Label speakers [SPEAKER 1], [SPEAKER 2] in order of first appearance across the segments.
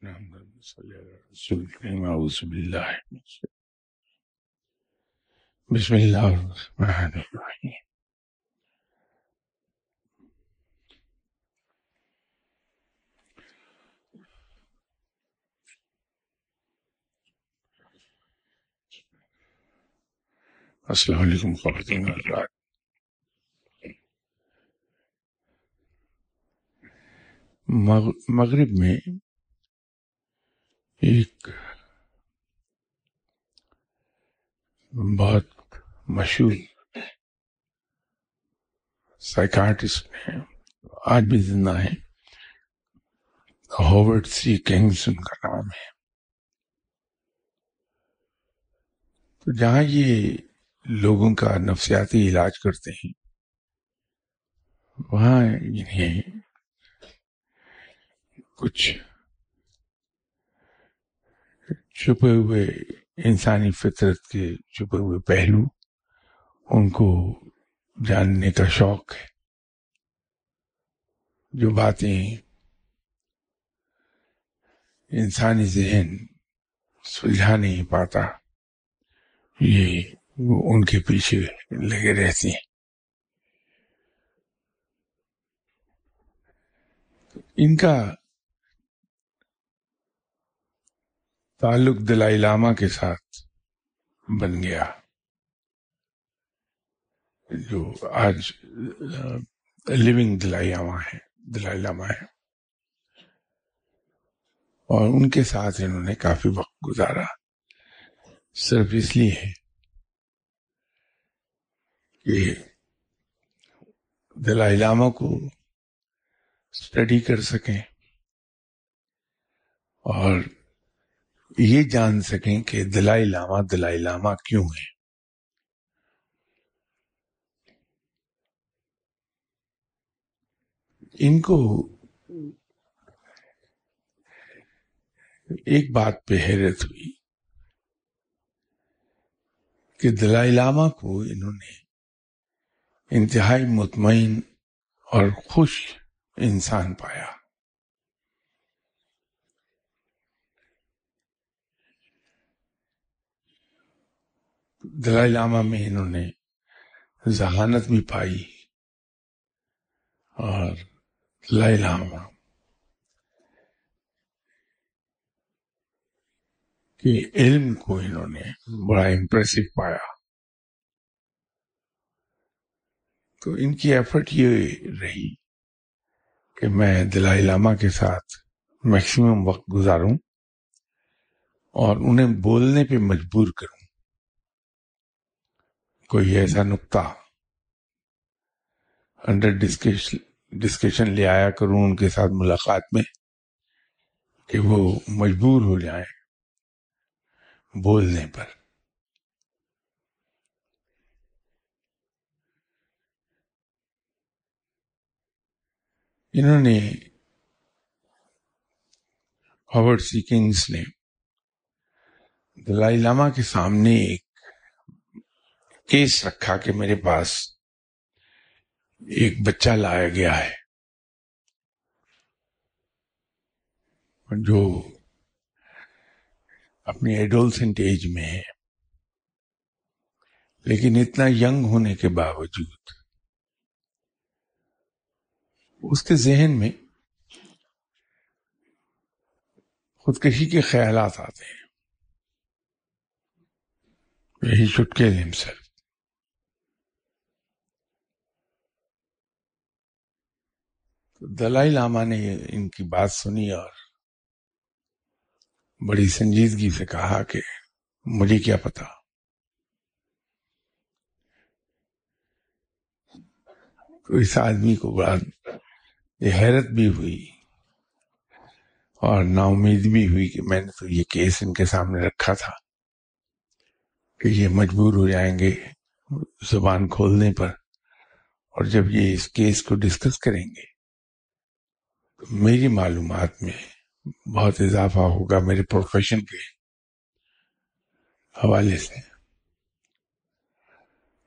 [SPEAKER 1] نعم صلى على رسول الكريم أعوذ بالله بسم الله الرحمن الرحيم. السلام عليكم خالدين الرحيم مغرب میں ایک بہت مشہور سائیکارٹسٹ ہیں آج بھی زندہ ہیں ہاورڈ سی کنگس کا نام ہے۔ تو جہاں یہ لوگوں کا نفسیاتی علاج کرتے ہیں، وہاں انہیں کچھ چھپے ہوئے انسانی فطرت کے چھپے ہوئے پہلو ان کو جاننے کا شوق ہے۔ جو باتیں انسانی ذہن سلجھا نہیں پاتا، یہ ان کے پیچھے لگے رہتے ہیں۔ ان کا تعلق دلائی لاما کے ساتھ بن گیا۔ جو آج لیونگ دلائی لاما ہے دلائی لاما ہے اور ان کے ساتھ انہوں نے کافی وقت گزارا۔ صرف اس لیے کہ دلائی لاما کو اسٹڈی کر سکیں اور یہ جان سکیں کہ دلائی لاما دلائی لاما کیوں ہے ان کو ایک بات پہ حیرت ہوئی کہ دلائی لاما کو انہوں نے انتہائی مطمئن اور خوش انسان پایا۔ دلائی لاما میں انہوں نے ذہانت بھی پائی اور دلائی لاما کے علم کو انہوں نے بڑا امپریسو پایا۔ تو ان کی ایفرٹ یہ رہی کہ میں دلائی لاما کے ساتھ میکسیمم وقت گزاروں اور انہیں بولنے پہ مجبور کروں۔ کوئی ایسا نقطہ انڈر ڈسکشن لے آیا کروں، ان کے ساتھ ملاقات میں کہ وہ مجبور ہو جائیں بولنے پر۔ انہوں نے ہاورڈ سیکنگس نے دلائی لاما کے سامنے ایک کیس رکھا کہ میرے پاس ایک بچہ لایا گیا ہے۔ جو اپنی ایڈولسنٹ ایج میں ہے۔ لیکن اتنا ینگ ہونے کے باوجود اس کے ذہن میں خودکشی کے خیالات آتے ہیں۔ یہی چٹکے سر دلائی لاما نے ان کی بات سنی اور بڑی سنجیدگی سے کہا کہ مجھے کیا پتا۔ تو اس آدمی کو بڑا حیرت بھی ہوئی اور نا امید بھی ہوئی کہ میں نے تو یہ کیس ان کے سامنے رکھا تھا کہ یہ مجبور ہو جائیں گے زبان کھولنے پر اور جب یہ اس کیس کو ڈسکس کریں گے میری معلومات میں بہت اضافہ ہوگا میرے پروفیشن کے حوالے سے۔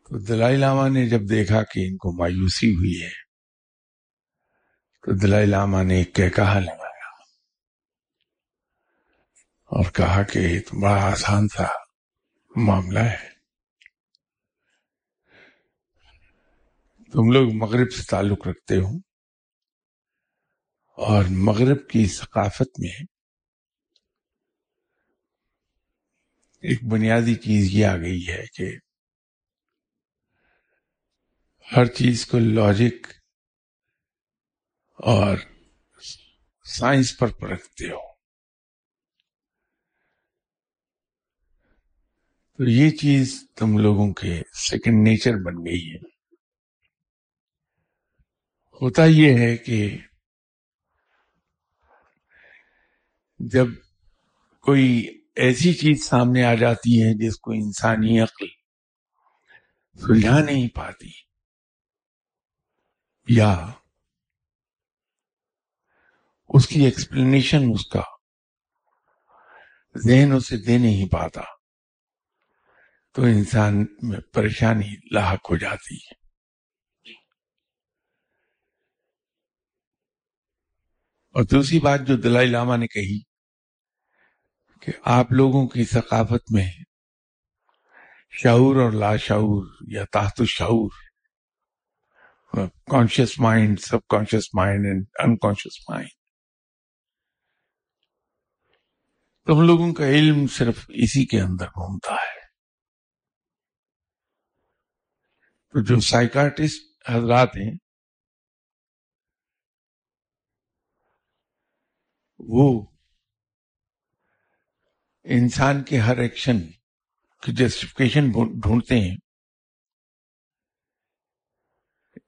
[SPEAKER 1] تو دلائی لاما نے جب دیکھا کہ ان کو مایوسی ہوئی ہے، تو دلائی لاما نے ایک کہا لگایا اور کہا کہ یہ تو بڑا آسان سا معاملہ ہے۔ تم لوگ مغرب سے تعلق رکھتے ہو۔ اور مغرب کی ثقافت میں ایک بنیادی چیز یہ آ گئی ہے کہ ہر چیز کو لاجک اور سائنس پر پرکھتے ہو۔ تو یہ چیز تم لوگوں کے سیکنڈ نیچر بن گئی ہے۔ ہوتا یہ ہے کہ جب کوئی ایسی چیز سامنے آ جاتی ہے جس کو انسانی عقل سلجھا نہیں پاتی، یا اس کی ایکسپلینیشن اس کا ذہن اسے دے نہیں پاتا، تو انسان میں پریشانی لاحق ہو جاتی ہے۔ اور دوسری بات جو دلائی لامہ نے کہی کہ آپ لوگوں کی ثقافت میں شعور اور لاشعور یا تحت شعور conscious mind subconscious mind and unconscious mind تم لوگوں کا علم صرف اسی کے اندر گھومتا ہے۔ تو جو سائیکارٹسٹ حضرات ہیں وہ انسان کے ہر ایکشن کی جسٹیفکیشن ڈھونڈتے ہیں۔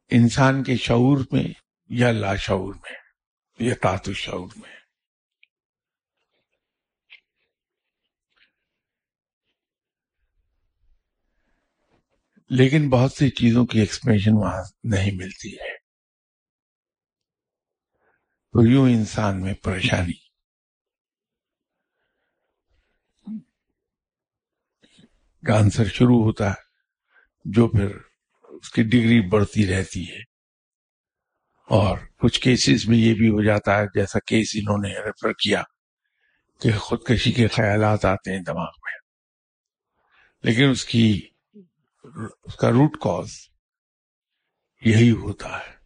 [SPEAKER 1] انسان کے شعور میں یا لاشعور میں یا تات شعور میں۔ لیکن بہت سی چیزوں کی ایکسپلینیشن وہاں نہیں ملتی ہے۔ تو یوں انسان میں پریشانی۔ کا آنسر شروع ہوتا ہے، جو پھر اس کی ڈگری بڑھتی رہتی ہے۔ اور کچھ کیسز میں یہ بھی ہو جاتا ہے، جیسا کیس انہوں نے ریفر کیا کہ خودکشی کے خیالات آتے ہیں دماغ میں۔ لیکن اس کی، اس کا روٹ کاز یہی ہوتا ہے۔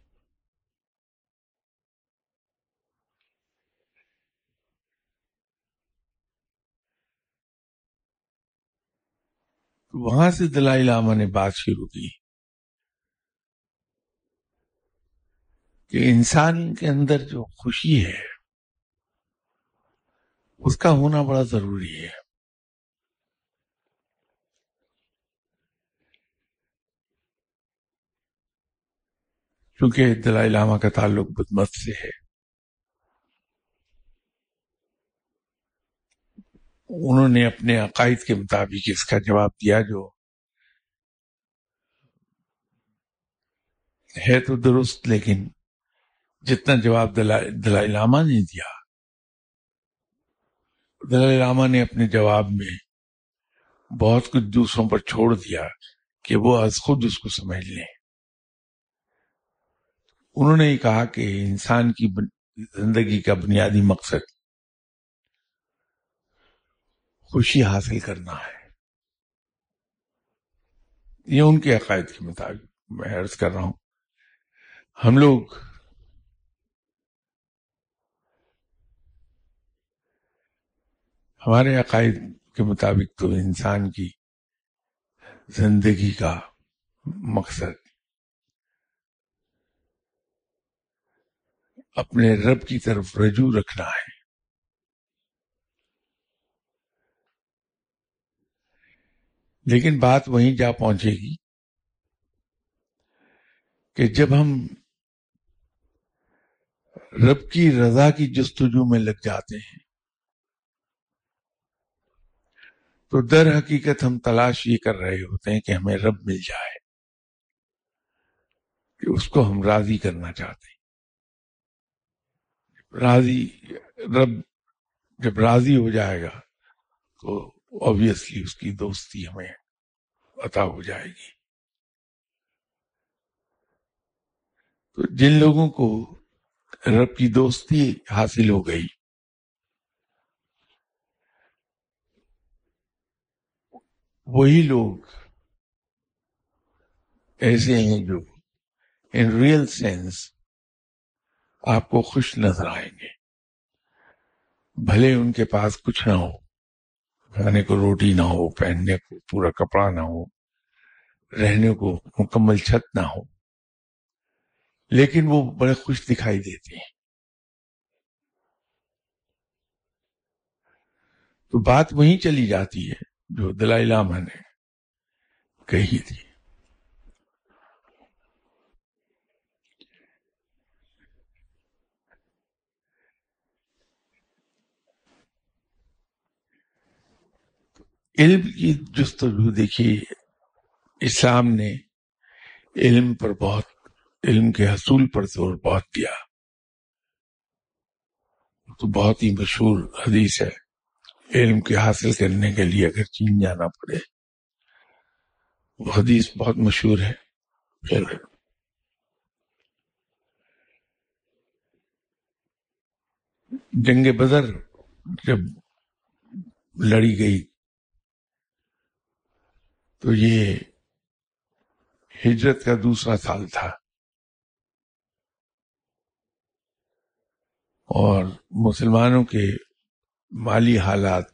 [SPEAKER 1] وہاں سے دلائی لاما نے بات شروع کی کہ انسان کے اندر جو خوشی ہے، اس کا ہونا بڑا ضروری ہے۔ کیونکہ دلائی لاما کا تعلق بدمت سے ہے۔ انہوں نے اپنے عقائد کے مطابق اس کا جواب دیا جو ہے تو درست، لیکن جتنا جواب دلائی لاما نے دیا، دلائی لاما نے اپنے جواب میں بہت کچھ دوسروں پر چھوڑ دیا کہ وہ از خود اس کو سمجھ لیں۔ انہوں نے کہا کہ انسان کی زندگی کا بنیادی مقصد خوشی حاصل کرنا ہے۔ یہ ان کے عقائد کے مطابق میں عرض کر رہا ہوں۔ ہم لوگ ہمارے عقائد کے مطابق تو انسان کی زندگی کا مقصد اپنے رب کی طرف رجوع رکھنا ہے۔ لیکن بات وہیں جا پہنچے گی کہ جب ہم رب کی رضا کی جستجو میں لگ جاتے ہیں تو در حقیقت ہم تلاش یہ کر رہے ہوتے ہیں کہ ہمیں رب مل جائے کہ اس کو ہم راضی کرنا چاہتے ہیں۔ راضی، رب جب راضی ہو جائے گا تو آبیسلی اس کی دوستی ہمیں عطا ہو جائے گی۔ تو جن لوگوں کو رب کی دوستی حاصل ہو گئی، وہی لوگ ایسے ہیں جو ان ریئل سینس آپ کو خوش نظر آئیں گے۔ بھلے ان کے پاس کچھ نہ ہو۔ کھانے کو روٹی نہ ہو، پہننے کو پورا کپڑا نہ ہو، رہنے کو مکمل چھت نہ ہو۔ لیکن وہ بڑے خوش دکھائی دیتے ہیں۔ تو بات وہیں چلی جاتی ہے جو دلائی لامہ نے کہی تھی۔ علم کی جستجو دیکھیے، اسلام نے علم پر بہت، علم کے حصول پر زور بہت دیا۔ تو بہت ہی مشہور حدیث ہے، علم کے حاصل کرنے کے لیے اگر چین جانا پڑے۔ وہ حدیث بہت مشہور ہے۔ پھر جنگ بدر جب لڑی گئی تو یہ ہجرت کا دوسرا سال تھا۔ اور مسلمانوں کے مالی حالات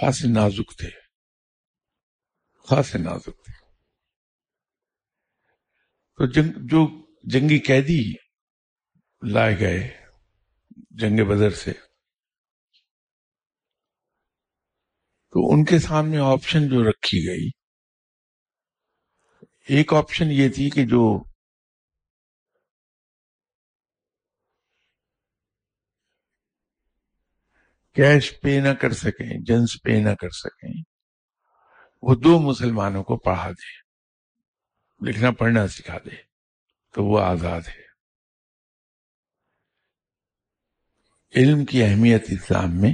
[SPEAKER 1] خاص نازک تھے۔ خاص نازک تھے۔ تو جنگ، جو جنگی قیدی لائے گئے جنگ بدر سے تو ان کے سامنے آپشن جو رکھی گئی، ایک آپشن یہ تھی کہ جو کیش پے نہ کر سکیں، جنس پے نہ کر سکیں، وہ دو مسلمانوں کو پڑھا دے، لکھنا، پڑھنا سکھا دے، تو وہ آزاد ہے۔ علم کی اہمیت اسلام میں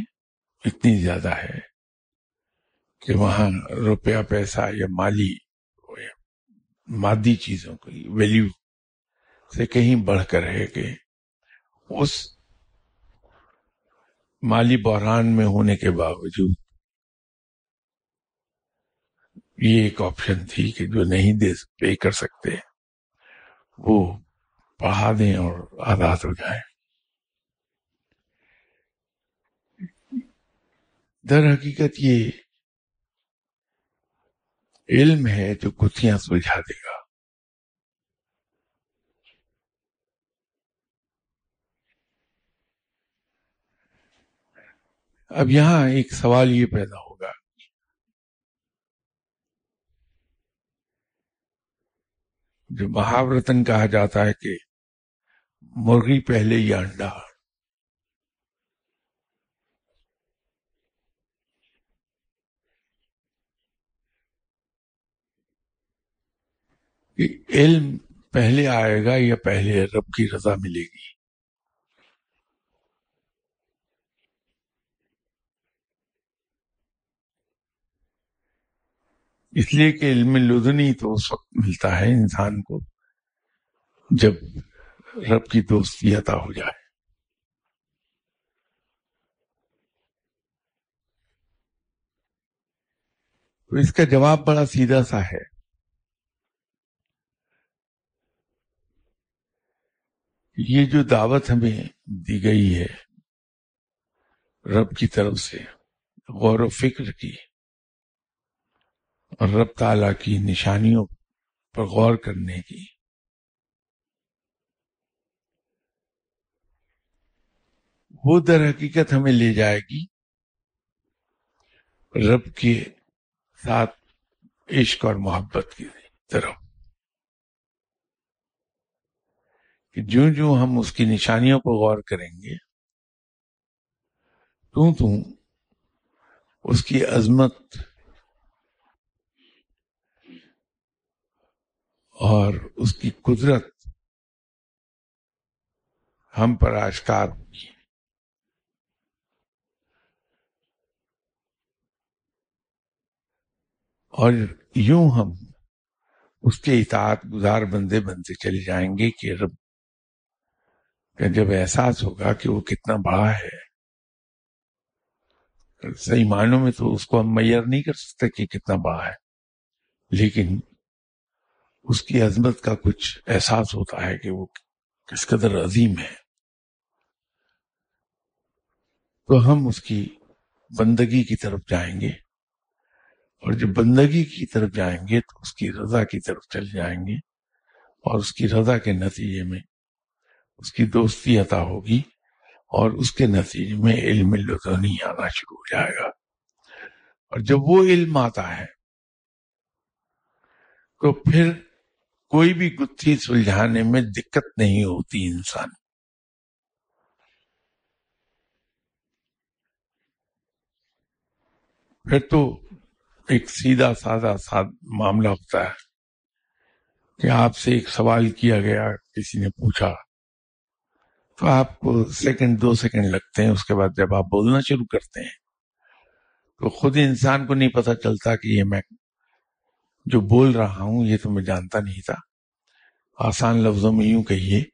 [SPEAKER 1] اتنی زیادہ ہے۔ کہ وہاں روپیہ، پیسہ یا مالی مادی چیزوں کی ویلیو سے کہیں بڑھ کر ہے کہ اس مالی بحران میں ہونے کے باوجود یہ ایک آپشن تھی کہ جو نہیں دے پے کر سکتے، وہ پڑھا دیں اور آزاد ہو جائیں۔ در حقیقت یہ علم ہے جو گتھیاں سلجھا دے گا۔ اب یہاں ایک سوال یہ پیدا ہوگا۔ جو مہاورتن کہا جاتا ہے کہ مرغی پہلے یا انڈا۔ کہ علم پہلے آئے گا یا پہلے رب کی رضا ملے گی؟ اس لیے کہ علم لدنی تو اس وقت ملتا ہے، انسان کو جب رب کی دوستی عطا ہو جائے۔ تو اس کا جواب بڑا سیدھا سا ہے۔ یہ جو دعوت ہمیں دی گئی ہے رب کی طرف سے، غور و فکر کی اور رب تعالی کی نشانیوں پر غور کرنے کی۔ وہ در حقیقت ہمیں لے جائے گی رب کے ساتھ عشق اور محبت کی طرف۔ کہ جو جو ہم اس کی نشانیوں کو غور کریں گے تو تو اس کی عظمت اور اس کی قدرت ہم پر آشکار ہوگی۔ اور یوں ہم اس کے اطاعت گزار بندے بنتے چلے جائیں گے کہ رب کہ جب احساس ہوگا کہ وہ کتنا بڑا ہے، صحیح معنوں میں تو اس کو ہم میئر نہیں کر سکتے کہ کتنا بڑا ہے، لیکن اس کی عظمت کا کچھ احساس ہوتا ہے کہ وہ کس قدر عظیم ہے۔ تو ہم اس کی بندگی کی طرف جائیں گے، اور جب بندگی کی طرف جائیں گے تو اس کی رضا کی طرف چل جائیں گے، اور اس کی رضا کے نتیجے میں اس کی دوستی عطا ہوگی اور اس کے نتیجے میں علم لطنی آنا شروع ہو جائے گا۔ اور جب وہ علم آتا ہے، تو پھر کوئی بھی گتھی سلجھانے میں دقت نہیں ہوتی انسان۔ پھر تو ایک سیدھا سادہ ساد معاملہ ہوتا ہے کہ آپ سے ایک سوال کیا گیا، کسی نے پوچھا۔ تو آپ کو سیکنڈ، دو سیکنڈ لگتے ہیں، اس کے بعد جب آپ بولنا شروع کرتے ہیں، تو خود انسان کو نہیں پتا چلتا کہ یہ میں جو بول رہا ہوں، یہ تو میں جانتا نہیں تھا۔ آسان لفظوں میں یوں کہیے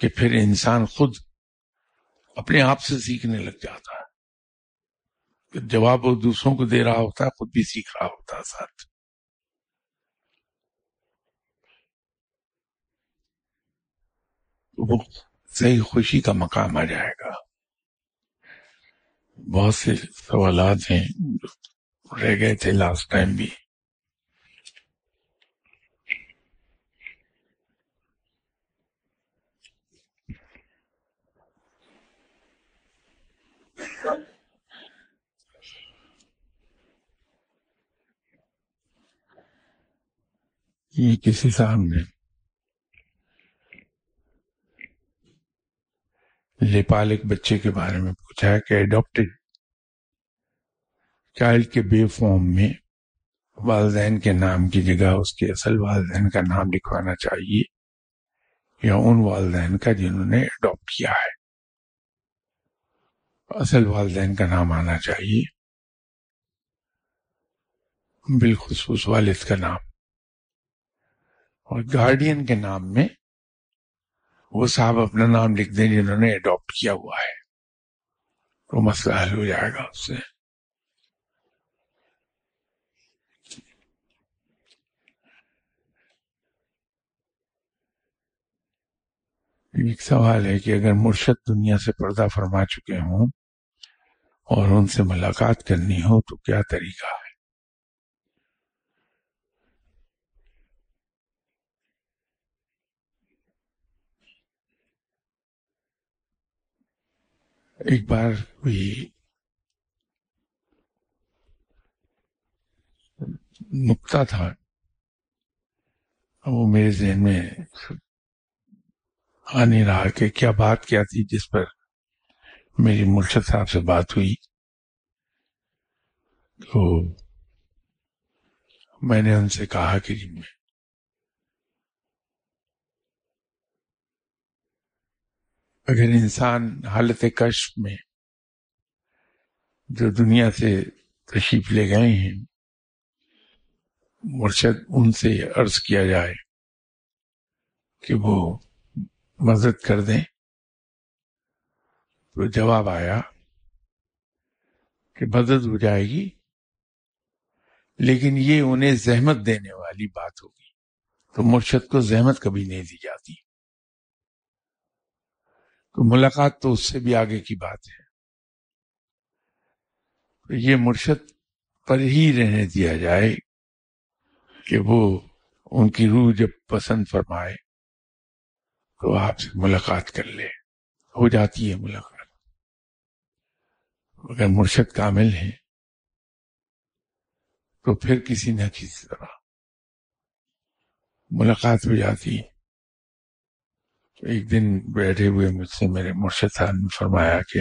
[SPEAKER 1] کہ پھر انسان خود اپنے آپ سے سیکھنے لگ جاتا ہے۔ جواب وہ دوسروں کو دے رہا ہوتا ہے، خود بھی سیکھ رہا ہوتا ہے ساتھ۔ وہ صحیح خوشی کا مقام آ جائے گا۔ بہت سے سوالات ہیں، رہ گئے تھے لاسٹ ٹائم بھی۔ یہ کسی صاحب نے لیپال ایک بچے کے بارے میں پوچھا ہے کہ اڈاپٹیڈ چائلڈ کے بے فارم میں والدین کے نام کی جگہ اس کے اصل والدین کا نام لکھوانا چاہیے یا ان والدین کا جنہوں نے اڈاپٹ کیا ہے. اصل والدین کا نام آنا چاہیے. بالخصوص والد کا نام. اور گارڈین کے نام میں وہ صاحب اپنا نام لکھ دیں جنہوں نے اڈاپٹ کیا ہوا ہے۔ تو مسئلہ حل ہو جائے گا اس سے۔ ایک سوال ہے کہ اگر مرشد دنیا سے پردہ فرما چکے ہوں اور ان سے ملاقات کرنی ہو تو کیا طریقہ ہے؟ ایک بار کوئی نکتا تھا۔ وہ میرے ذہن میں آ نہیں رہا کہ کیا بات کیا تھی جس پر میری مرشد صاحب سے بات ہوئی۔ تو میں نے ان سے کہا کہ جی میں اگر انسان حالت کشف میں جو دنیا سے تشریف لے گئے ہیں، مرشد ان سے عرض کیا جائے کہ وہ مدد کر دیں۔ تو جواب آیا کہ مدد ہو جائے گی، لیکن یہ انہیں زحمت دینے والی بات ہوگی۔ تو مرشد کو زحمت کبھی نہیں دی جاتی۔ تو ملاقات تو اس سے بھی آگے کی بات ہے۔ تو یہ مرشد پر ہی رہنے دیا جائے کہ وہ ان کی روح جب پسند فرمائے تو آپ سے ملاقات کر لے۔ ہو جاتی ہے ملاقات۔ اگر مرشد کامل ہے تو پھر کسی نہ کسی طرح ملاقات ہو جاتی ہے۔ ایک دن بیٹھے ہوئے مجھ سے میرے مرشد صاحب نے فرمایا کہ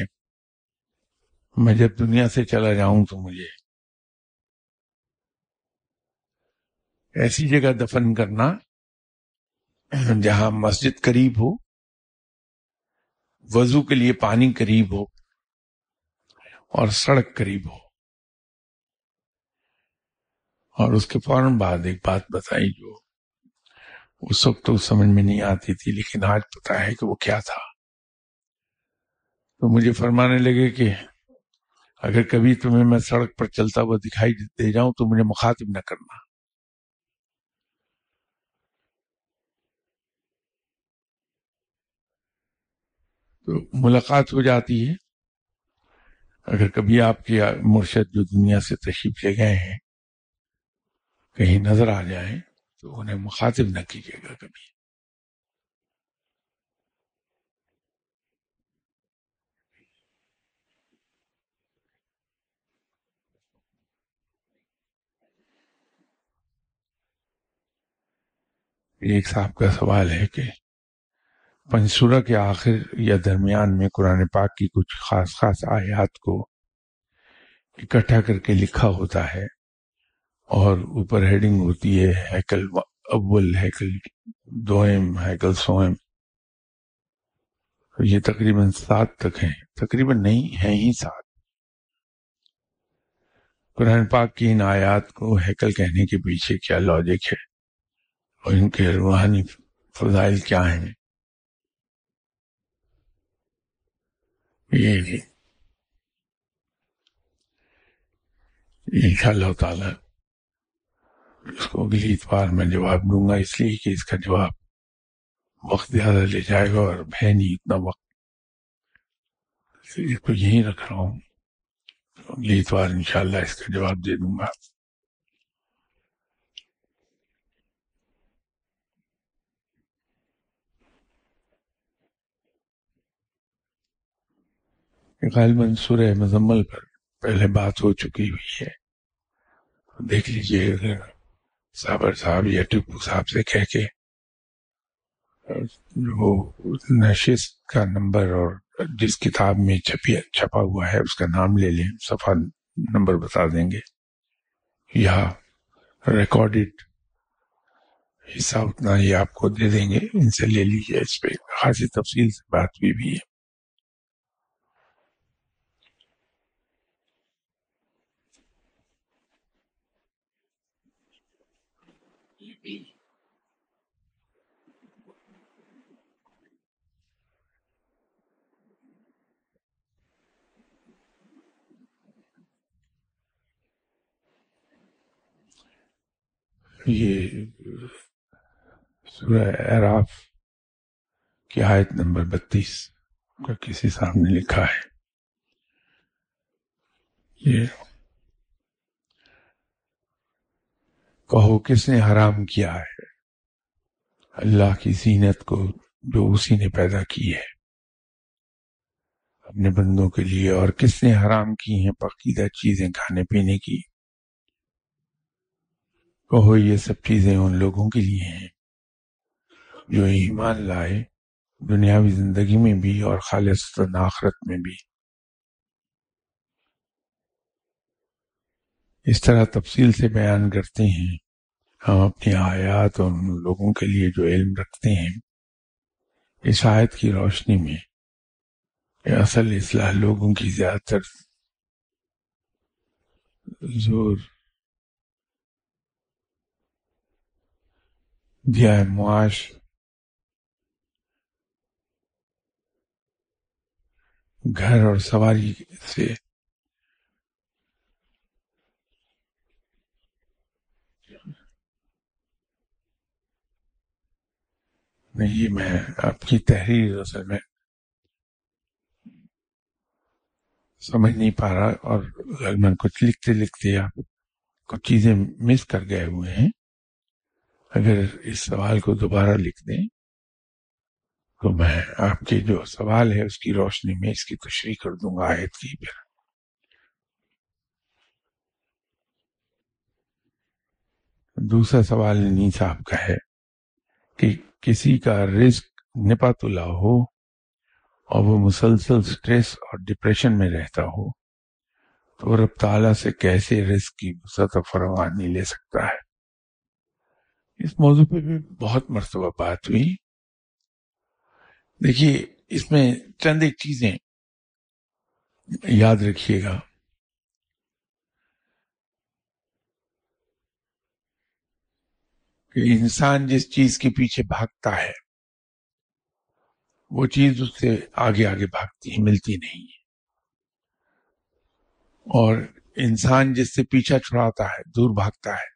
[SPEAKER 1] میں جب دنیا سے چلا جاؤں تو مجھے ایسی جگہ دفن کرنا جہاں مسجد قریب ہو، وضو کے لیے پانی قریب ہو اور سڑک قریب ہو۔ اور اس کے فوراً بعد ایک بات بتائی جو اس وقت تو سمجھ میں نہیں آتی تھی، لیکن آج پتا ہے کہ وہ کیا تھا۔ تو مجھے فرمانے لگے کہ اگر کبھی تمہیں میں سڑک پر چلتا ہوا دکھائی دے جاؤں تو مجھے مخاطب نہ کرنا۔ تو ملاقات ہو جاتی ہے۔ اگر کبھی آپ کے مرشد جو دنیا سے تشریف لے گئے ہیں، کہیں نظر آ جائیں تو انہیں مخاطب نہ کیجیے گا کبھی ایک صاحب کا سوال ہے کہ پنسورہ کے آخر یا درمیان میں قرآن پاک کی کچھ خاص خاص آیات کو اکٹھا کر کے لکھا ہوتا ہے اور اوپر ہیڈنگ ہوتی ہے ہیکل اول، ہیکل دوئم ہیکل سوئم یہ تقریباً سات تک ہیں۔ تقریباً نہیں، ہیں ہی سات۔ قرآن پاک کی ان آیات کو ہیکل کہنے کے پیچھے کیا لاجک ہے؟ اور ان کے روحانی فضائل کیا ہیں؟ یہ ان شاء اللہ تعالی۔ اس کو اگلی اتوار میں جواب دوں گا، اس لیے کہ اس کا جواب وقت زیادہ لے جائے گا اور ہے نہیں اتنا وقت اس کو یہیں رکھ رہا ہوں۔ اگلی اتوار انشاءاللہ اس کا جواب دے دوں گا۔ غالباً سورہ مزمل پر پہلے بات ہو چکی ہوئی ہے۔ دیکھ لیجیے اگر صابر صاحب یا ٹپو صاحب سے کہہ کے وہ نشست کا نمبر اور جس کتاب میں چھپی چھپا ہوا ہے اس کا نام لے لیں، صفحہ نمبر بتا دیں گے۔ یا ریکارڈڈ حصہ اتنا ہی آپ کو دے دیں گے۔ ان سے لے لیجیے اس پہ خاصی تفصیل سے بات بھی بھی ہے۔ یہ سورہ اعراف کی آیت نمبر بتیس کا کسی صاحب نے لکھا ہے۔ یہ کہو کس نے حرام کیا ہے۔ اللہ کی زینت کو جو اسی نے پیدا کی ہے۔ اپنے بندوں کے لیے اور کس نے حرام کی ہیں؟ پقیدہ چیزیں کھانے پینے کی۔ کہو، یہ سب چیزیں ان لوگوں کے لیے ہیں جو ایمان لائے دنیاوی زندگی میں بھی اور خالص آخرت میں بھی۔ اس طرح تفصیل سے بیان کرتے ہیں۔ ہم اپنی آیات اور ان لوگوں کے لیے جو علم رکھتے ہیں۔ اس آیت کی روشنی میں اصل اصلاح لوگوں کی زیادہ تر زور دیا ہے معاش۔ گھر اور سواری سے۔ نہیں، میں آپ کی تحریر اصل میں سمجھ نہیں پا رہا اور میں کچھ لکھتے لکھتے آپ کچھ چیزیں مس کر گئے ہوئے ہیں۔ اگر اس سوال کو دوبارہ لکھ دیں تو میں آپ کے جو سوال ہے اس کی روشنی میں اس کی تشریح کر دوں گا آیت کی پھر۔ دوسرا سوال نی صاحب کا ہے کہ کسی کا رزق نپا تلا ہو اور وہ مسلسل سٹریس اور ڈپریشن میں رہتا ہو تو رب تعالیٰ سے کیسے رزق کی وسعت فروانی لے سکتا ہے؟ اس موضوع پہ بھی بہت مرتبہ بات ہوئی۔ دیکھیے، اس میں چند ایک چیزیں یاد رکھیے گا۔ کہ انسان جس چیز کے پیچھے بھاگتا ہے، وہ چیز اس سے آگے آگے بھاگتی ہے، ملتی نہیں ہے۔ اور انسان جس سے پیچھا چھڑاتا ہے، دور بھاگتا ہے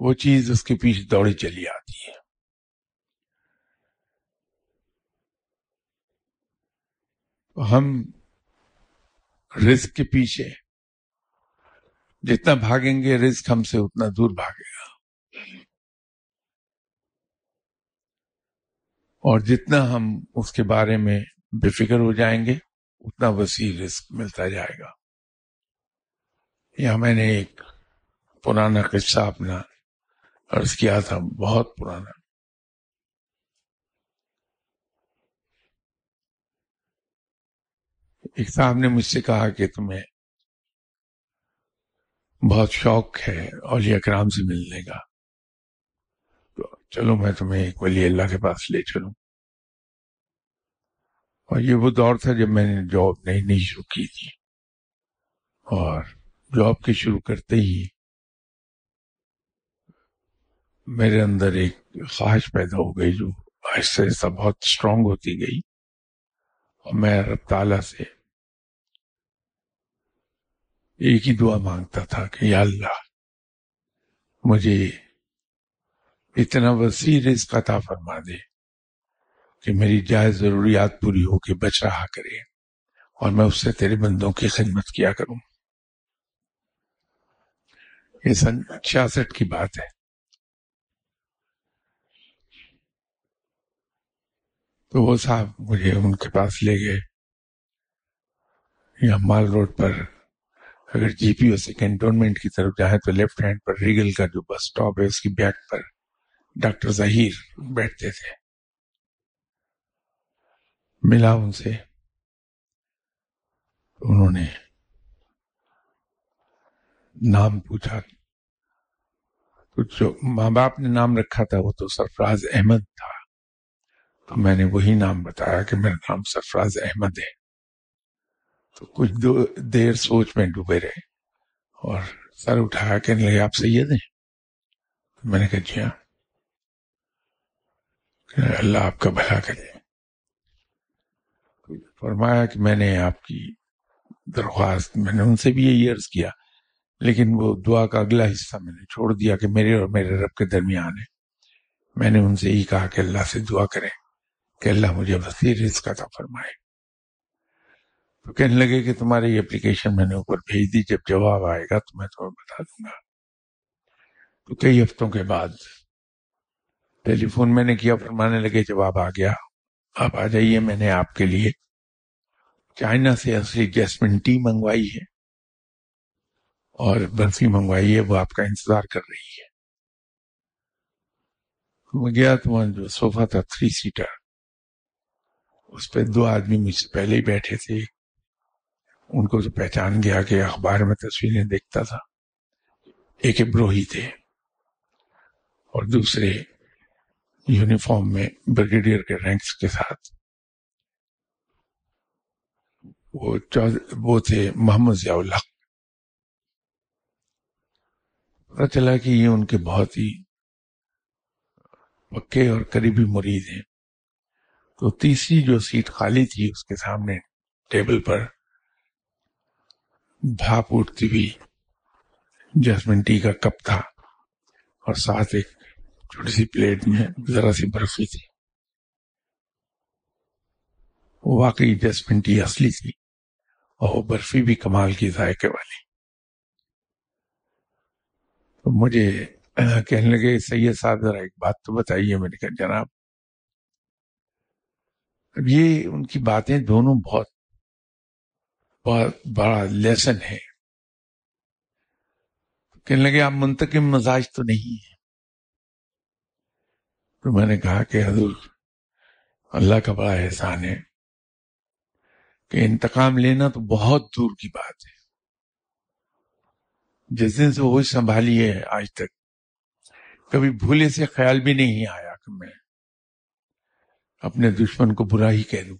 [SPEAKER 1] وہ چیز اس کے پیچھے دوڑی چلی آتی ہے۔ تو ہم رزق کے پیچھے، جتنا بھاگیں گے، رزق ہم سے اتنا دور بھاگے گا۔ اور جتنا ہم اس کے بارے میں بے فکر ہو جائیں گے، اتنا وسیع رزق ملتا جائے گا۔ یا میں نے ایک پرانا قصہ اپنا عرض کیا تھا، بہت پرانا۔ ایک صاحب نے مجھ سے کہا کہ تمہیں بہت شوق ہے اولیاء اکرام سے ملنے کا۔ تو چلو میں تمہیں ایک ولی اللہ کے پاس لے چلوں۔ اور یہ وہ دور تھا جب میں نے جاب نئی نئی شروع کی تھی۔ اور جاب کے شروع کرتے ہی میرے اندر ایک خواہش پیدا ہو گئی جو آہستہ آہستہ بہت اسٹرانگ ہوتی گئی اور میں رب تعالیٰ سے ایک ہی دعا مانگتا تھا کہ یا اللہ، مجھے اتنا وسیع رزق عطا فرما دے کہ میری جائز ضروریات پوری ہو کے بچ رہا کرے اور میں اس سے تیرے بندوں کی خدمت کیا کروں۔ یہ سن چھیاسٹھ کی بات ہے۔ تو وہ صاحب مجھے ان کے پاس لے گئے۔ یا مال روڈ پر اگر جی پی او سے کینٹونمنٹ کی طرف جائیں تو لیفٹ ہینڈ پر ریگل کا جو بس اسٹاپ ہے اس کی بیک پر ڈاکٹر ظہیر بیٹھتے تھے۔ ملا ان سے۔ انہوں نے نام پوچھا۔ تو جو ماں باپ نے نام رکھا تھا وہ تو سرفراز احمد تھا۔ تو میں نے وہی نام بتایا کہ میرا نام سرفراز احمد ہے۔ تو کچھ دو دیر سوچ میں ڈوبے رہے اور سر اٹھایا کہنے لگے آپ سید ہیں؟ میں نے کہا جی ہاں۔ اللہ آپ کا بھلا کرے۔ فرمایا کہ میں نے آپ کی درخواست میں نے ان سے بھی یہی عرض کیا، لیکن وہ دعا کا اگلا حصہ میں نے چھوڑ دیا کہ میرے اور میرے رب کے درمیان ہے۔ میں نے ان سے یہی کہا کہ اللہ سے دعا کریں۔ کہ اللہ مجھے وسیع رزق عطا فرمائے۔ تو کہنے لگے کہ تمہاری اپلیکیشن میں نے اوپر بھیج دی، جب جواب آئے گا تو میں تمہیں بتا دوں گا۔ تو کئی ہفتوں کے بعد ٹیلی فون میں نے کیا، فرمانے لگے جواب آ گیا، آپ آ جائیے، میں نے آپ کے لیے چائنا سے اصلی جیسمن ٹی منگوائی ہے۔ اور برفی منگوائی ہے، وہ آپ کا انتظار کر رہی ہے۔ میں گیا تو وہاں جو صوفہ تھا تھری سیٹر اس پہ دو آدمی مجھ سے پہلے ہی بیٹھے تھے۔ ان کو تو پہچان گیا کہ اخبار میں تصویریں دیکھتا تھا۔ ایک ابروہی تھے اور دوسرے یونیفارم میں بریگیڈیئر کے رینکس کے ساتھ۔ وہ وہ تھے محمد ضیاء اللہ پتا چلا کہ یہ ان کے بہت ہی پکے اور قریبی مرید ہیں۔ تو تیسری جو سیٹ خالی تھی اس کے سامنے ٹیبل پر بھاپ اٹھتی ہوئی جسمن ٹی کا کپ تھا اور ساتھ ایک چھوٹی سی پلیٹ میں ذرا سی برفی تھی۔ واقعی جسمن ٹی اصلی تھی اور وہ برفی بھی کمال کی ذائقے والی۔ تو مجھے کہنے لگے، سید صاحب، ذرا ایک بات تو بتائیے۔ میں نے کہا، جناب اب یہ ان کی باتیں دونوں بہت بہت بڑا لیسن ہے۔ کہنے لگے، آپ منتقم مزاج تو نہیں ہے تو میں نے کہا کہ حضور، اللہ کا بڑا احسان ہے کہ انتقام لینا تو بہت دور کی بات ہے۔ جس دن سے وہ سنبھالی ہے، آج تک کبھی بھولے سے خیال بھی نہیں آیا کہ میں اپنے دشمن کو برا ہی کہہ دوں۔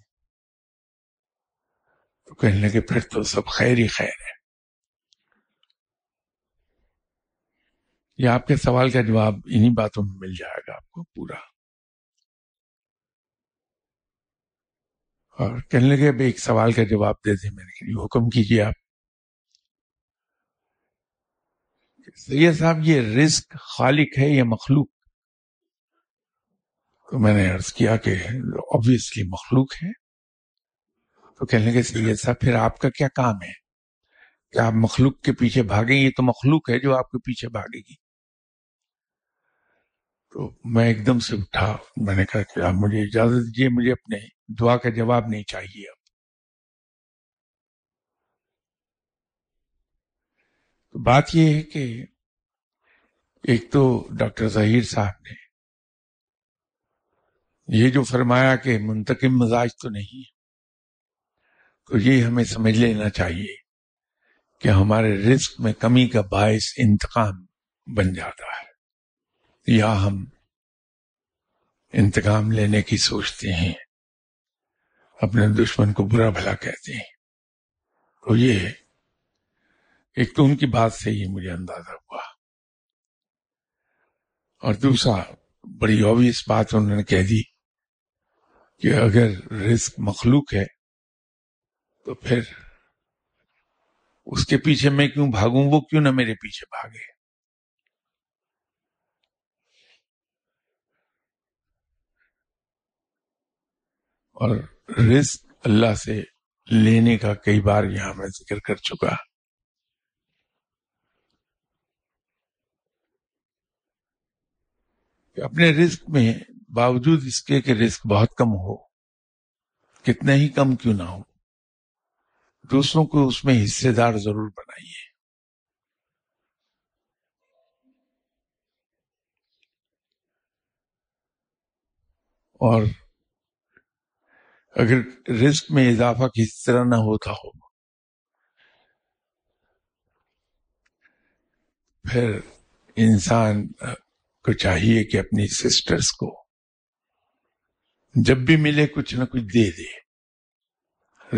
[SPEAKER 1] تو کہنے لگے، پھر تو سب خیر ہی خیر ہے۔ یہ آپ کے سوال کا جواب انہی باتوں میں مل جائے گا آپ کو پورا۔ اور کہنے لگے اب ایک سوال کا جواب دے دیں، میرے لیے حکم کیجیے آپ۔ سید صاحب، یہ رزق خالق ہے یا مخلوق؟ تو میں نے عرض کیا کہ آبویسلی مخلوق ہے تو کہنے لگے، سید صاحب، پھر آپ کا کیا کام ہے؟ کہ آپ مخلوق کے پیچھے بھاگیں؟ یہ تو مخلوق ہے جو آپ کے پیچھے بھاگے گی۔ تو میں ایک دم سے اٹھا۔ میں نے کہا کہ آپ مجھے اجازت دیجیے مجھے اپنے دعا کا جواب نہیں چاہیے۔ اب تو بات یہ ہے کہ ایک تو ڈاکٹر ظہیر صاحب نے یہ جو فرمایا کہ منتقم مزاج تو نہیں تو یہ ہمیں سمجھ لینا چاہیے کہ ہمارے رزق میں کمی کا باعث انتقام بن جاتا ہے۔ یا ہم انتقام لینے کی سوچتے ہیں، اپنے دشمن کو برا بھلا کہتے ہیں۔ تو یہ ایک تو ان کی بات سے ہی مجھے اندازہ ہوا۔ اور دوسرا، بڑی اوبیس بات انہوں نے کہہ دی کہ اگر رزق مخلوق ہے، تو پھر اس کے پیچھے میں کیوں بھاگوں؟ وہ کیوں نہ میرے پیچھے بھاگے؟ اور رزق اللہ سے لینے کا کئی بار یہاں میں ذکر کر چکا۔ کہ اپنے رزق میں باوجود اس کے کہ رزق بہت کم ہو کتنا ہی کم کیوں نہ ہو، دوسروں کو اس میں حصے دار ضرور بنائیے۔ اور اگر رزق میں اضافہ کس طرح نہ ہوتا ہو، پھر انسان کو چاہیے کہ اپنی سسٹرز کو جب بھی ملے کچھ نہ کچھ دے دے۔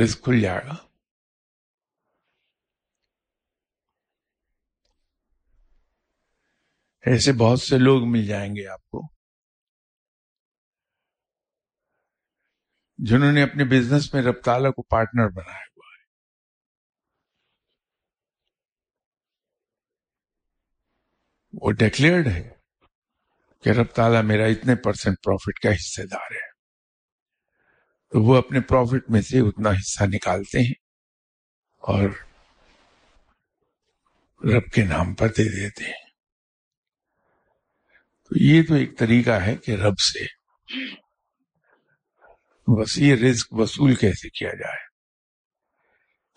[SPEAKER 1] رزق کھل جائے گا ایسے بہت سے لوگ مل جائیں گے آپ کو۔ جنہوں نے اپنے بزنس میں رب تعالیٰ کو پارٹنر بنایا ہوا ہے۔ وہ ڈکلیئرڈ ہے کہ رب تعالیٰ میرا اتنے پرسنٹ پروفٹ کا حصے دار ہے۔ تو وہ اپنے پروفٹ میں سے اتنا حصہ نکالتے ہیں اور رب کے نام پر دے دیتے ہیں۔ تو یہ تو ایک طریقہ ہے کہ رب سے وسیع رزق وصول کیسے کیا جائے۔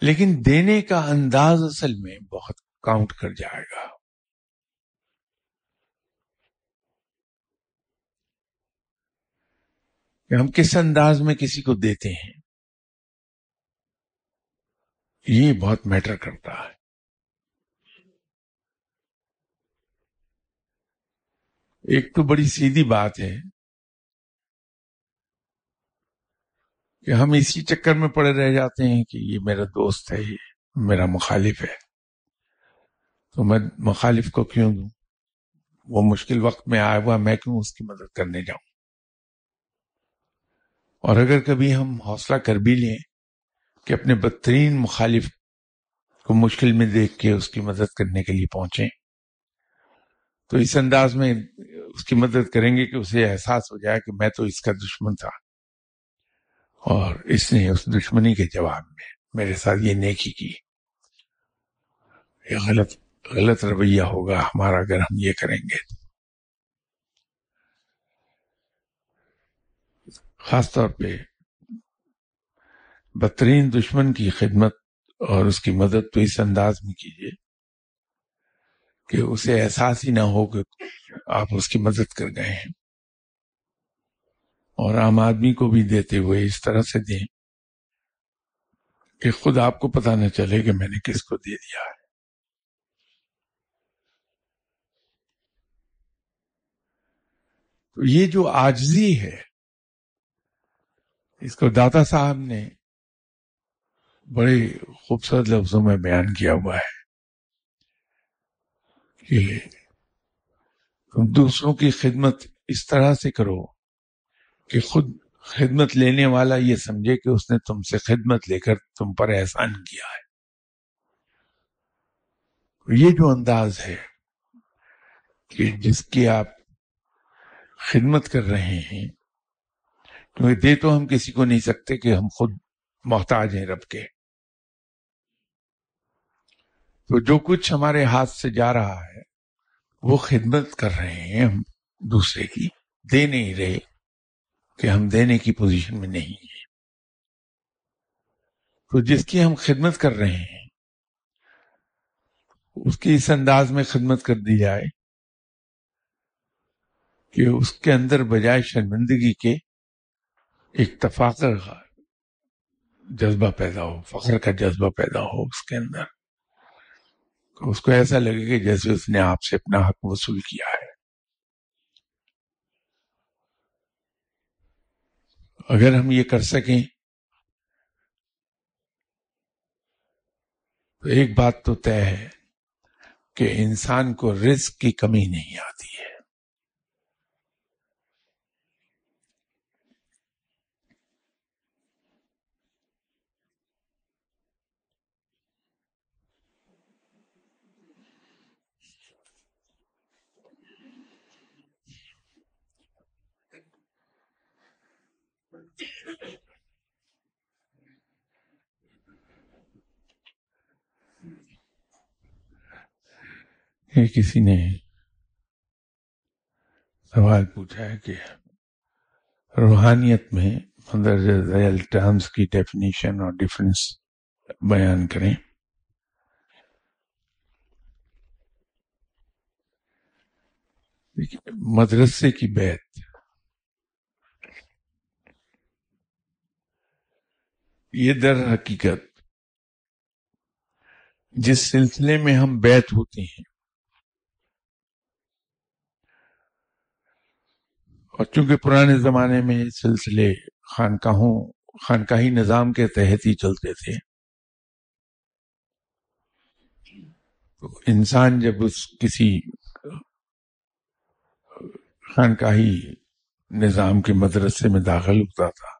[SPEAKER 1] لیکن دینے کا انداز اصل میں بہت کاؤنٹ کر جائے گا۔ کہ ہم کس انداز میں کسی کو دیتے ہیں؟ یہ بہت میٹر کرتا ہے۔ ایک تو بڑی سیدھی بات ہے کہ ہم اسی چکر میں پڑے رہ جاتے ہیں کہ یہ میرا دوست ہے، یہ میرا مخالف ہے۔ تو میں مخالف کو کیوں دوں؟ وہ مشکل وقت میں آیا ہوا، میں کیوں اس کی مدد کرنے جاؤں؟ اور اگر کبھی ہم حوصلہ کر بھی لیں کہ اپنے بدترین مخالف کو مشکل میں دیکھ کے اس کی مدد کرنے کے لیے پہنچیں، تو اس انداز میں اس کی مدد کریں گے کہ اسے احساس ہو جائے کہ میں تو اس کا دشمن تھا اور اس نے اس دشمنی کے جواب میں میرے ساتھ یہ نیکی کی۔ یہ غلط غلط رویہ ہوگا ہمارا اگر ہم یہ کریں گے۔ خاص طور پہ بدترین دشمن کی خدمت اور اس کی مدد تو اس انداز میں کیجیے کہ اسے احساس ہی نہ ہو کہ آپ اس کی مدد کر گئے ہیں۔ اور عام آدمی کو بھی دیتے ہوئے اس طرح سے دیں کہ خود آپ کو پتا نہ چلے کہ میں نے کس کو دے دیا ہے۔ تو یہ جو آجزی ہے اس کو داتا صاحب نے بڑے خوبصورت لفظوں میں بیان کیا ہوا ہے کہ تم دوسروں کی خدمت اس طرح سے کرو کہ خود خدمت لینے والا یہ سمجھے کہ اس نے تم سے خدمت لے کر تم پر احسان کیا ہے۔ یہ جو انداز ہے کہ جس کی آپ خدمت کر رہے ہیں کیونکہ دے تو ہم کسی کو نہیں سکتے کہ ہم خود محتاج ہیں رب کے۔ تو جو کچھ ہمارے ہاتھ سے جا رہا ہے، وہ خدمت کر رہے ہیں ہم دوسرے کی۔ دے نہیں رہے کہ ہم دینے کی پوزیشن میں نہیں ہیں۔ تو جس کی ہم خدمت کر رہے ہیں، اس کی اس انداز میں خدمت کر دی جائے کہ اس کے اندر بجائے شرمندگی کے ایک تفاقر جذبہ پیدا ہو فخر کا جذبہ پیدا ہو اس کے اندر۔ اس کو ایسا لگے کہ جیسے اس نے آپ سے اپنا حق وصول کیا ہے۔ اگر ہم یہ کر سکیں، تو ایک بات تو طے ہے کہ انسان کو رزق کی کمی نہیں آتی۔ ہے کسی نے سوال پوچھا ہے کہ روحانیت میں مندرجہ ٹرمز کی ڈیفینیشن اور ڈفرینس بیان کریں۔ مدرسے کی بیت یہ در حقیقت جس سلسلے میں ہم بیت ہوتے ہیں اور چونکہ پرانے زمانے میں سلسلے خانقاہوں، خانقاہی نظام کے تحت ہی چلتے تھے، تو انسان جب اس کسی خانقاہی نظام کے مدرسے میں داخل ہوتا تھا،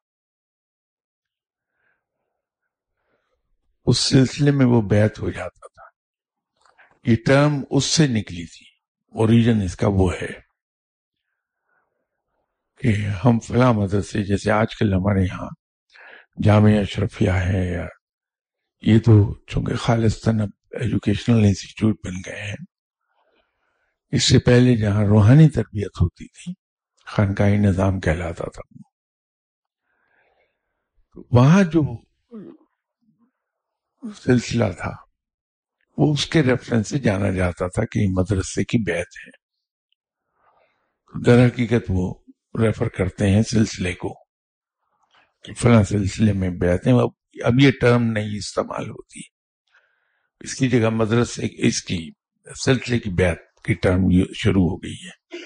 [SPEAKER 1] اس سلسلے میں وہ بیت ہو جاتا تھا۔ یہ ٹرم اس سے نکلی تھی، اوریجن اس کا وہ ہے۔ کہ ہم فلاں مدرسے، جیسے آج کل ہمارے یہاں جامعہ اشرفیہ ہے، یا یہ تو چونکہ خالصتاً ایجوکیشنل انسٹیٹیوٹ بن گئے ہیں۔ اس سے پہلے جہاں روحانی تربیت ہوتی تھی، خانقاہی نظام کہلاتا تھا۔ وہاں جو سلسلہ تھا، وہ اس کے ریفرنس سے جانا جاتا تھا کہ مدرسے کی بیت ہے۔ در حقیقت وہ ریفر کرتے ہیں سلسلے کو، کہ فلاں سلسلے میں بیعتیں اب یہ ٹرم نہیں استعمال ہوتی۔ اس کی جگہ مدرسے، اس کی سلسلے کی بیعت کی ٹرم شروع ہو گئی ہے۔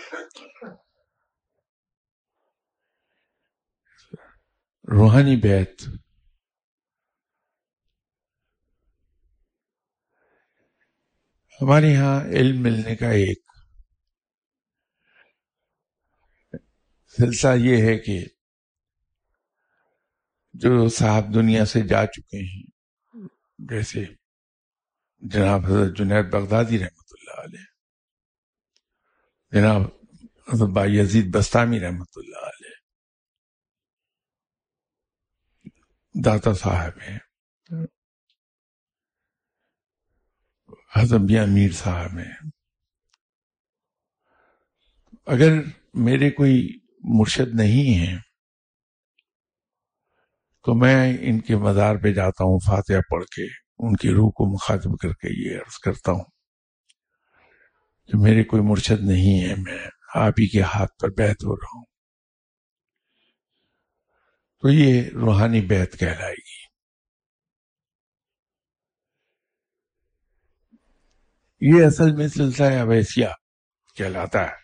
[SPEAKER 1] روحانی بیعت۔ ہمارے یہاں علم ملنے کا ایک سلسلہ یہ ہے کہ جو صاحب دنیا سے جا چکے ہیں، جیسے جناب حضرت جنید بغدادی رحمۃ اللہ علیہ، جناب حضرت بائی عزیز بستانی رحمۃ اللہ علیہ، داتا صاحب ہیں، حضرت میر صاحب ہیں۔ اگر میرے کوئی مرشد نہیں ہیں۔ تو میں ان کے مزار پہ جاتا ہوں، فاتحہ پڑھ کے، ان کی روح کو مخاطب کر کے یہ عرض کرتا ہوں کہ میرے کوئی مرشد نہیں ہے، میں آپ ہی کے ہاتھ پر بیت ہو رہا ہوں۔ تو یہ روحانی بیت کہلائے گی۔ یہ اصل میں سلسلہ اویسیہ کہلاتا ہے۔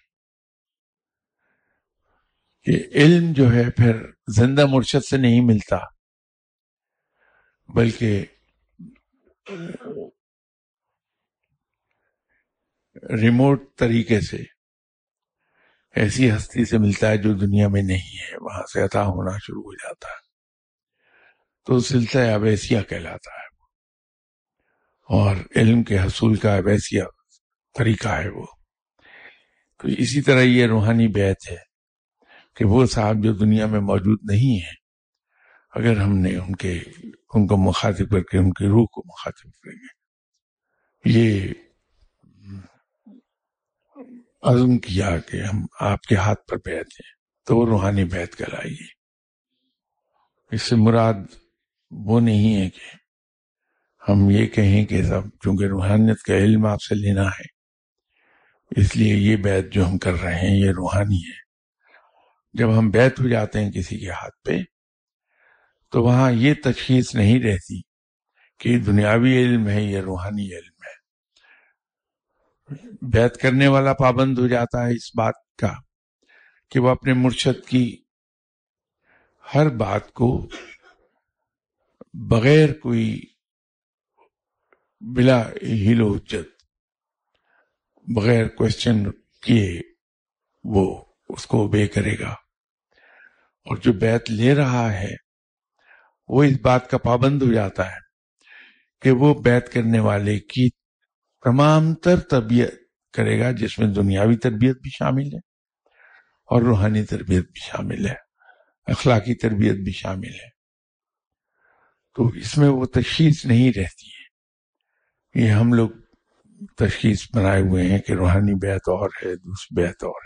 [SPEAKER 1] کہ علم جو ہے پھر زندہ مرشد سے نہیں ملتا، بلکہ ریموٹ طریقے سے، ایسی ہستی سے ملتا ہے جو دنیا میں نہیں ہے، وہاں سے عطا ہونا شروع ہو جاتا ہے۔ تو سلسلہ ابیسیہ کہلاتا ہے۔ اور علم کے حصول کا ابیسیہ طریقہ ہے وہ۔ تو اسی طرح یہ روحانی بیت ہے۔ کہ وہ صاحب جو دنیا میں موجود نہیں ہیں، اگر ہم نے ان کے، ان کو مخاطب کر کے، ان کی روح کو مخاطب کریں گے۔ یہ عزم کیا کہ ہم آپ کے ہاتھ پر بیت ہیں تو وہ روحانی بیت کرائے گی اس سے مراد وہ نہیں ہے کہ ہم یہ کہیں کہ سب، چونکہ روحانیت کا علم آپ سے لینا ہے، اس لیے یہ بیت جو ہم کر رہے ہیں یہ روحانی ہے۔ جب ہم بیت ہو جاتے ہیں کسی کے ہاتھ پہ، تو وہاں یہ تشخیص نہیں رہتی کہ دنیاوی علم ہے یا روحانی علم ہے۔ بیت کرنے والا پابند ہو جاتا ہے اس بات کا کہ وہ اپنے مرشد کی ہر بات کو بغیر کوئی بلا ہیل و بغیر کوشچن کیے وہ اس کو بے کرے گا۔ اور جو بیت لے رہا ہے، وہ اس بات کا پابند ہو جاتا ہے کہ وہ بیت کرنے والے کی تمام تر تربیت کرے گا، جس میں دنیاوی تربیت بھی شامل ہے اور روحانی تربیت بھی شامل ہے، اخلاقی تربیت بھی شامل ہے۔ تو اس میں وہ تشخیص نہیں رہتی ہے۔ یہ ہم لوگ تشخیص بنائے ہوئے ہیں کہ روحانی بیت اور ہے، دوسری بیت اور۔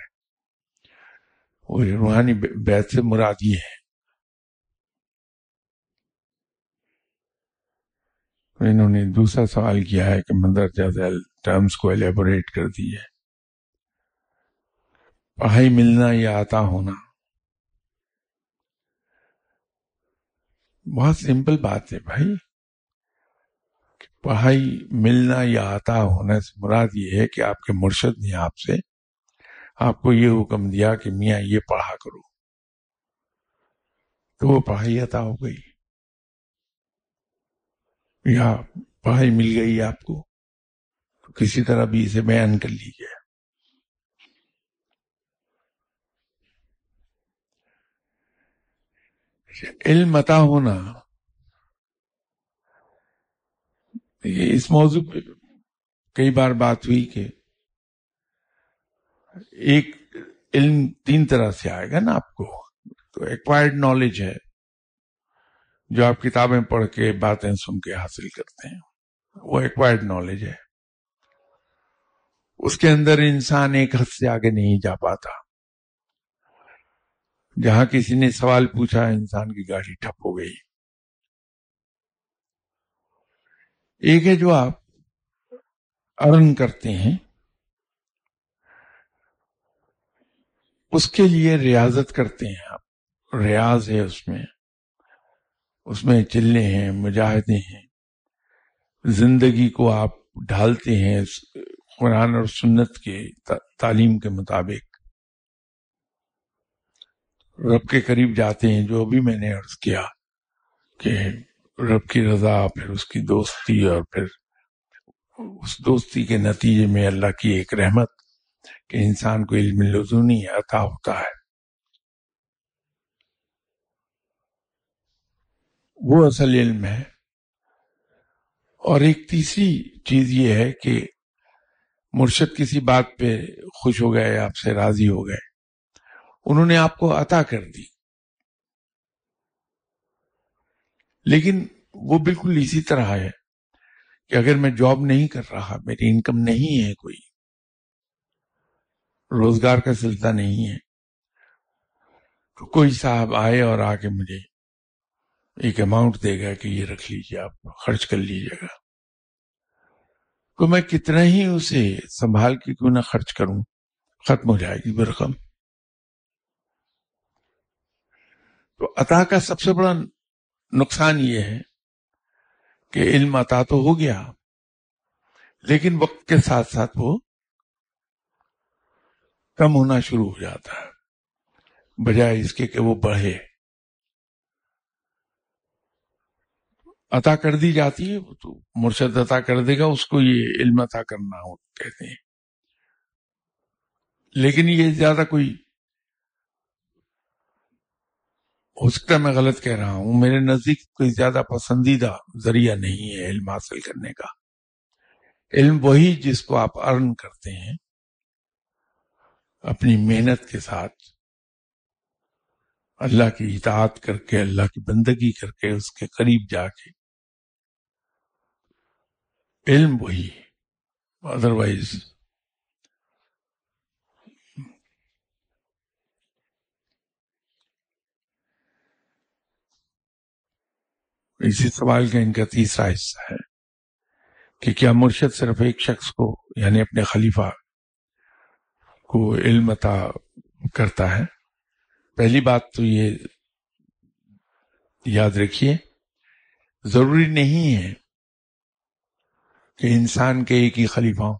[SPEAKER 1] ہے وہ روحانی بیت سے مراد یہ ہے۔ انہوں نے دوسرا سوال کیا ہے کہ مندرجہ ذیل ٹرمز کو ایلیبوریٹ کر دی ہے۔ پڑھائی ملنا یا عطا ہونا۔ بہت سمپل بات ہے بھائی۔ پڑھائی ملنا یا عطا ہونے سے مراد یہ ہے کہ آپ کے مرشد نے آپ سے آپ کو یہ حکم دیا کہ میاں یہ پڑھا کرو۔ تو وہ پڑھائی عطا ہو گئی۔ یا پڑھائی مل گئی آپ کو۔ تو کسی طرح بھی اسے بیان کر لیجیے علم عطا ہونا۔ یہ اس موضوع پہ کئی بار بات ہوئی کہ ایک علم تین طرح سے آئے گا نا آپ کو۔ تو ایکوائرڈ نالج ہے، جو آپ کتابیں پڑھ کے باتیں سن کے حاصل کرتے ہیں۔ وہ ایکوائرڈ نالج ہے۔ اس کے اندر انسان ایک حد سے آگے نہیں جا پاتا۔ جہاں کسی نے سوال پوچھا، انسان کی گاڑی ٹھپ ہو گئی۔ ایک ہے جو آپ ارن کرتے ہیں۔ اس کے لیے ریاضت کرتے ہیں آپ۔ ریاض ہے اس میں۔ اس میں چلنے ہیں مجاہدے ہیں۔ زندگی کو آپ ڈھالتے ہیں قرآن اور سنت کے تعلیم کے مطابق۔ رب کے قریب جاتے ہیں، جو بھی میں نے عرض کیا کہ رب کی رضا، پھر اس کی دوستی اور پھر اس دوستی کے نتیجے میں اللہ کی ایک رحمت۔ کہ انسان کو علم لزونی عطا ہوتا ہے۔ وہ اصل علم ہے۔ اور ایک تیسری چیز یہ ہے کہ مرشد کسی بات پہ خوش ہو گئے، آپ سے راضی ہو گئے۔ انہوں نے آپ کو عطا کر دی۔ لیکن وہ بالکل اسی طرح ہے کہ اگر میں جاب نہیں کر رہا، میری انکم نہیں ہے کوئی روزگار کا سلسلہ نہیں ہے۔ تو کوئی صاحب آئے اور آ کے مجھے ایک اماؤنٹ دے گا کہ یہ رکھ لیجیے آپ خرچ کر لیجیے گا۔ تو میں کتنا ہی اسے سنبھال کے کیوں نہ خرچ کروں، ختم ہو جائے گی برقم تو عطا کا سب سے بڑا نقصان یہ ہے کہ علم عطا تو ہو گیا، لیکن وقت کے ساتھ ساتھ وہ کم ہونا شروع ہو جاتا ہے۔ بجائے اس کے کہ وہ بڑھے۔ عطا کر دی جاتی ہے تو مرشد عطا کر دے گا، اس کو یہ علم عطا کرنا ہو، کہتے ہیں۔ لیکن یہ زیادہ کوئی، ہو سکتا ہے میں غلط کہہ رہا ہوں، میرے نزدیک کوئی زیادہ پسندیدہ ذریعہ نہیں ہے علم حاصل کرنے کا۔ علم وہی جس کو آپ ارن کرتے ہیں۔ اپنی محنت کے ساتھ اللہ کی اطاعت کر کے، اللہ کی بندگی کر کے اس کے قریب جا کے۔ علم وہی ادروائز اسی سوال کا ان کا تیسرا حصہ ہے کہ کیا مرشد صرف ایک شخص کو یعنی اپنے خلیفہ کو علم عطا کرتا ہے۔ پہلی بات تو یہ یاد رکھیے، ضروری نہیں ہے کہ انسان کے ایک ہی خلیفہ ہوں۔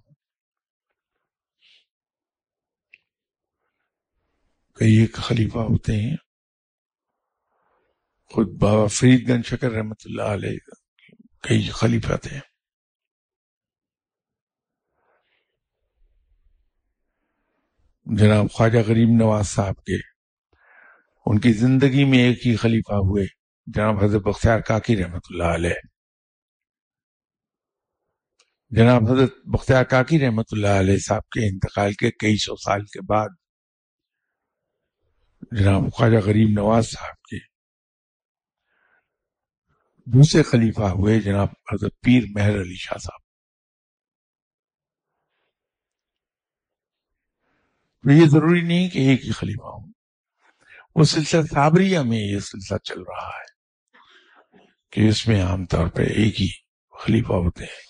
[SPEAKER 1] کئی ایک خلیفہ ہوتے ہیں۔ خود بابا فرید گنج شکر رحمت اللہ علیہ کئی خلیفہ تھے۔ جناب خواجہ غریب نواز صاحب کے۔ ان کی زندگی میں ایک ہی خلیفہ ہوئے، جناب حضرت بختیار کاکی رحمت اللہ علیہ۔ جناب حضرت بختیار کاکی رحمت اللہ علیہ صاحب کے انتقال کے کئی سو سال کے بعد جناب خواجہ غریب نواز صاحب کے دوسرے خلیفہ ہوئے جناب حضرت پیر مہر علی شاہ صاحب۔ یہ ضروری نہیں کہ ایک ہی خلیفہ ہوں۔ وہ سلسلہ صابریہ میں یہ سلسلہ چل رہا ہے کہ اس میں عام طور پہ ایک ہی خلیفہ ہوتے ہیں۔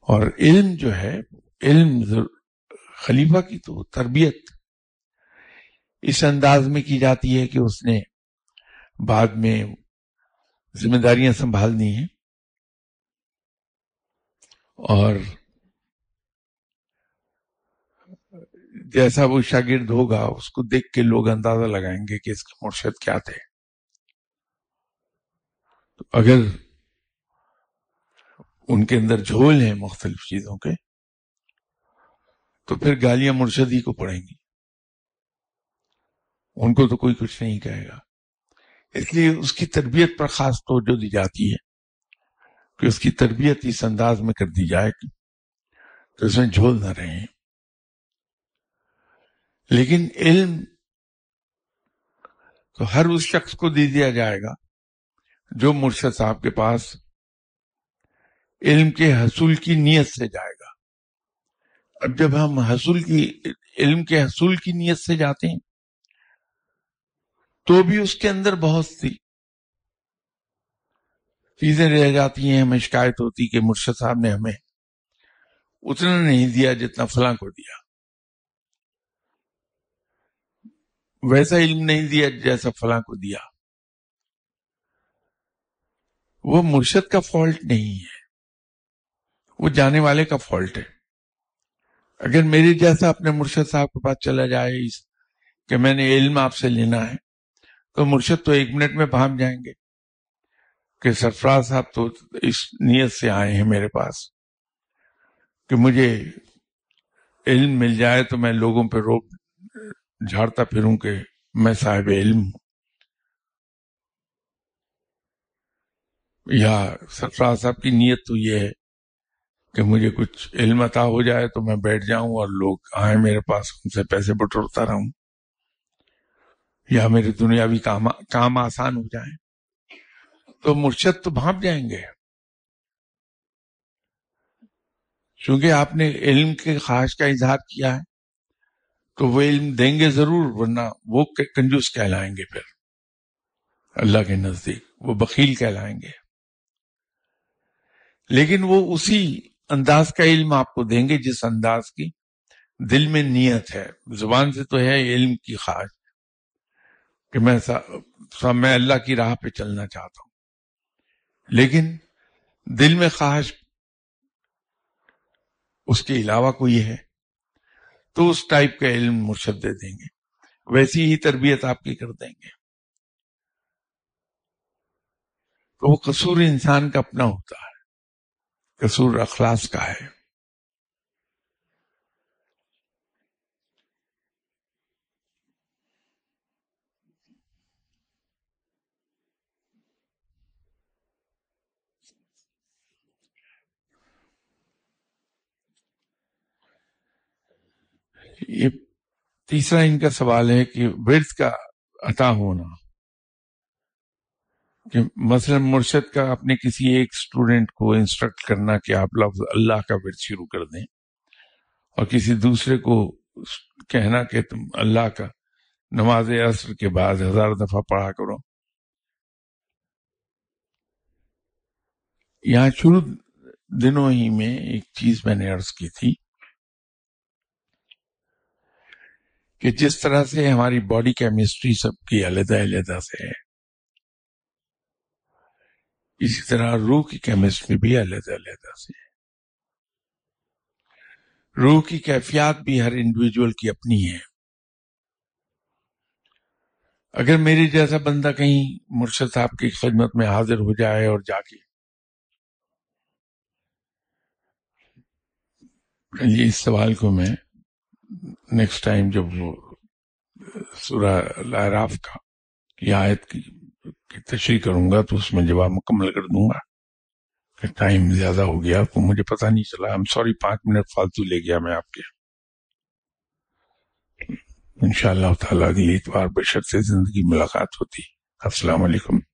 [SPEAKER 1] اور علم جو ہے، علم خلیفہ کی تو تربیت اس انداز میں کی جاتی ہے کہ اس نے بعد میں ذمہ داریاں سنبھالنی ہیں اور جیسا وہ شاگرد ہوگا، اس کو دیکھ کے لوگ اندازہ لگائیں گے کہ اس کے مرشد کیا تھے۔ اگر ان کے اندر جھول ہیں مختلف چیزوں کے، تو پھر گالیاں مرشد ہی کو پڑیں گی۔ ان کو تو کوئی کچھ نہیں کہے گا۔ اس لیے اس کی تربیت پر خاص توجہ دی جاتی ہے کہ اس کی تربیت اس انداز میں کر دی جائے کہ اس میں جھول نہ رہے لیکن علم تو ہر اس شخص کو دے دیا جائے گا جو مرشد صاحب کے پاس علم کے حصول کی نیت سے جائے گا۔ اب جب ہم حصول کی، علم کے حصول کی نیت سے جاتے ہیں، تو بھی اس کے اندر بہت سی چیزیں رہ جاتی ہیں، ہمیں شکایت ہوتی کہ مرشد صاحب نے ہمیں اتنا نہیں دیا جتنا فلاں کو دیا۔ ویسا علم نہیں دیا جیسا فلاں کو دیا۔ وہ مرشد کا فالٹ نہیں ہے۔ وہ جانے والے کا فالٹ ہے۔ اگر میرے جیسا اپنے مرشد صاحب کے پاس چلا جائے اس کہ میں نے علم آپ سے لینا ہے، تو مرشد تو ایک منٹ میں پہنچ جائیں گے۔ کہ سرفراز صاحب تو اس نیت سے آئے ہیں میرے پاس۔ کہ مجھے علم مل جائے تو میں لوگوں پہ روک جھاڑتا پھروں کہ میں صاحب علم ہوں۔ یا سرفراز صاحب کی نیت تو یہ ہے کہ مجھے کچھ علم عطا ہو جائے تو میں بیٹھ جاؤں اور لوگ آئیں میرے پاس، ان سے پیسے بٹورتا رہوں۔ یا میرے دنیاوی کام کام آسان ہو جائیں۔ تو مرشد تو بھانپ جائیں گے۔ چونکہ آپ نے علم کے خواہش کا اظہار کیا ہے۔ تو وہ علم دیں گے ضرور، ورنہ وہ کنجوس کہلائیں گے پھر۔ اللہ کے نزدیک وہ بخیل کہلائیں گے۔ لیکن وہ اسی انداز کا علم آپ کو دیں گے جس انداز کی دل میں نیت ہے۔ زبان سے تو ہے علم کی خواہش کہ میں میں اللہ کی راہ پہ چلنا چاہتا ہوں۔ لیکن دل میں خواہش اس کے علاوہ کوئی ہے؟ تو اس ٹائپ کا علم مرشد دے دیں گے۔ ویسی ہی تربیت آپ کی کر دیں گے۔ تو وہ قصور انسان کا اپنا ہوتا ہے۔ قصور اخلاص کا ہے۔ یہ تیسرا ان کا سوال ہے کہ ورد کا عطا ہونا کہ مثلا مرشد کا اپنے کسی ایک اسٹوڈنٹ کو انسٹرکٹ کرنا کہ آپ لفظ اللہ کا ورد شروع کر دیں اور کسی دوسرے کو کہنا کہ تم اللہ کا نماز عصر کے بعد ہزار دفعہ پڑھا کرو۔ یہاں شروع دنوں ہی میں ایک چیز میں نے عرض کی تھی۔ کہ جس طرح سے ہماری باڈی کیمسٹری سب کی علیحدہ علیحدہ سے ہے، اسی طرح روح کی کیمسٹری بھی علیحدہ علیحدہ سے ہے۔ روح کی کیفیات بھی ہر انڈیویجول کی اپنی ہے اگر میری جیسا بندہ کہیں مرشد صاحب کی خدمت میں حاضر ہو جائے اور جا کے اس سوال کو میں نیکسٹ ٹائم جب وہ سورہ لاراف کا یہ آیت کی تشریح کروں گا تو اس میں جواب مکمل کر دوں گا کہ ٹائم زیادہ ہو گیا تو مجھے پتہ نہیں چلا۔ ہم سوری پانچ منٹ فالتو لے گیا میں آپ کے۔ انشاءاللہ تعالیٰ اگلی اتوار بشر سے زندگی ملاقات ہوتی۔ السلام علیکم۔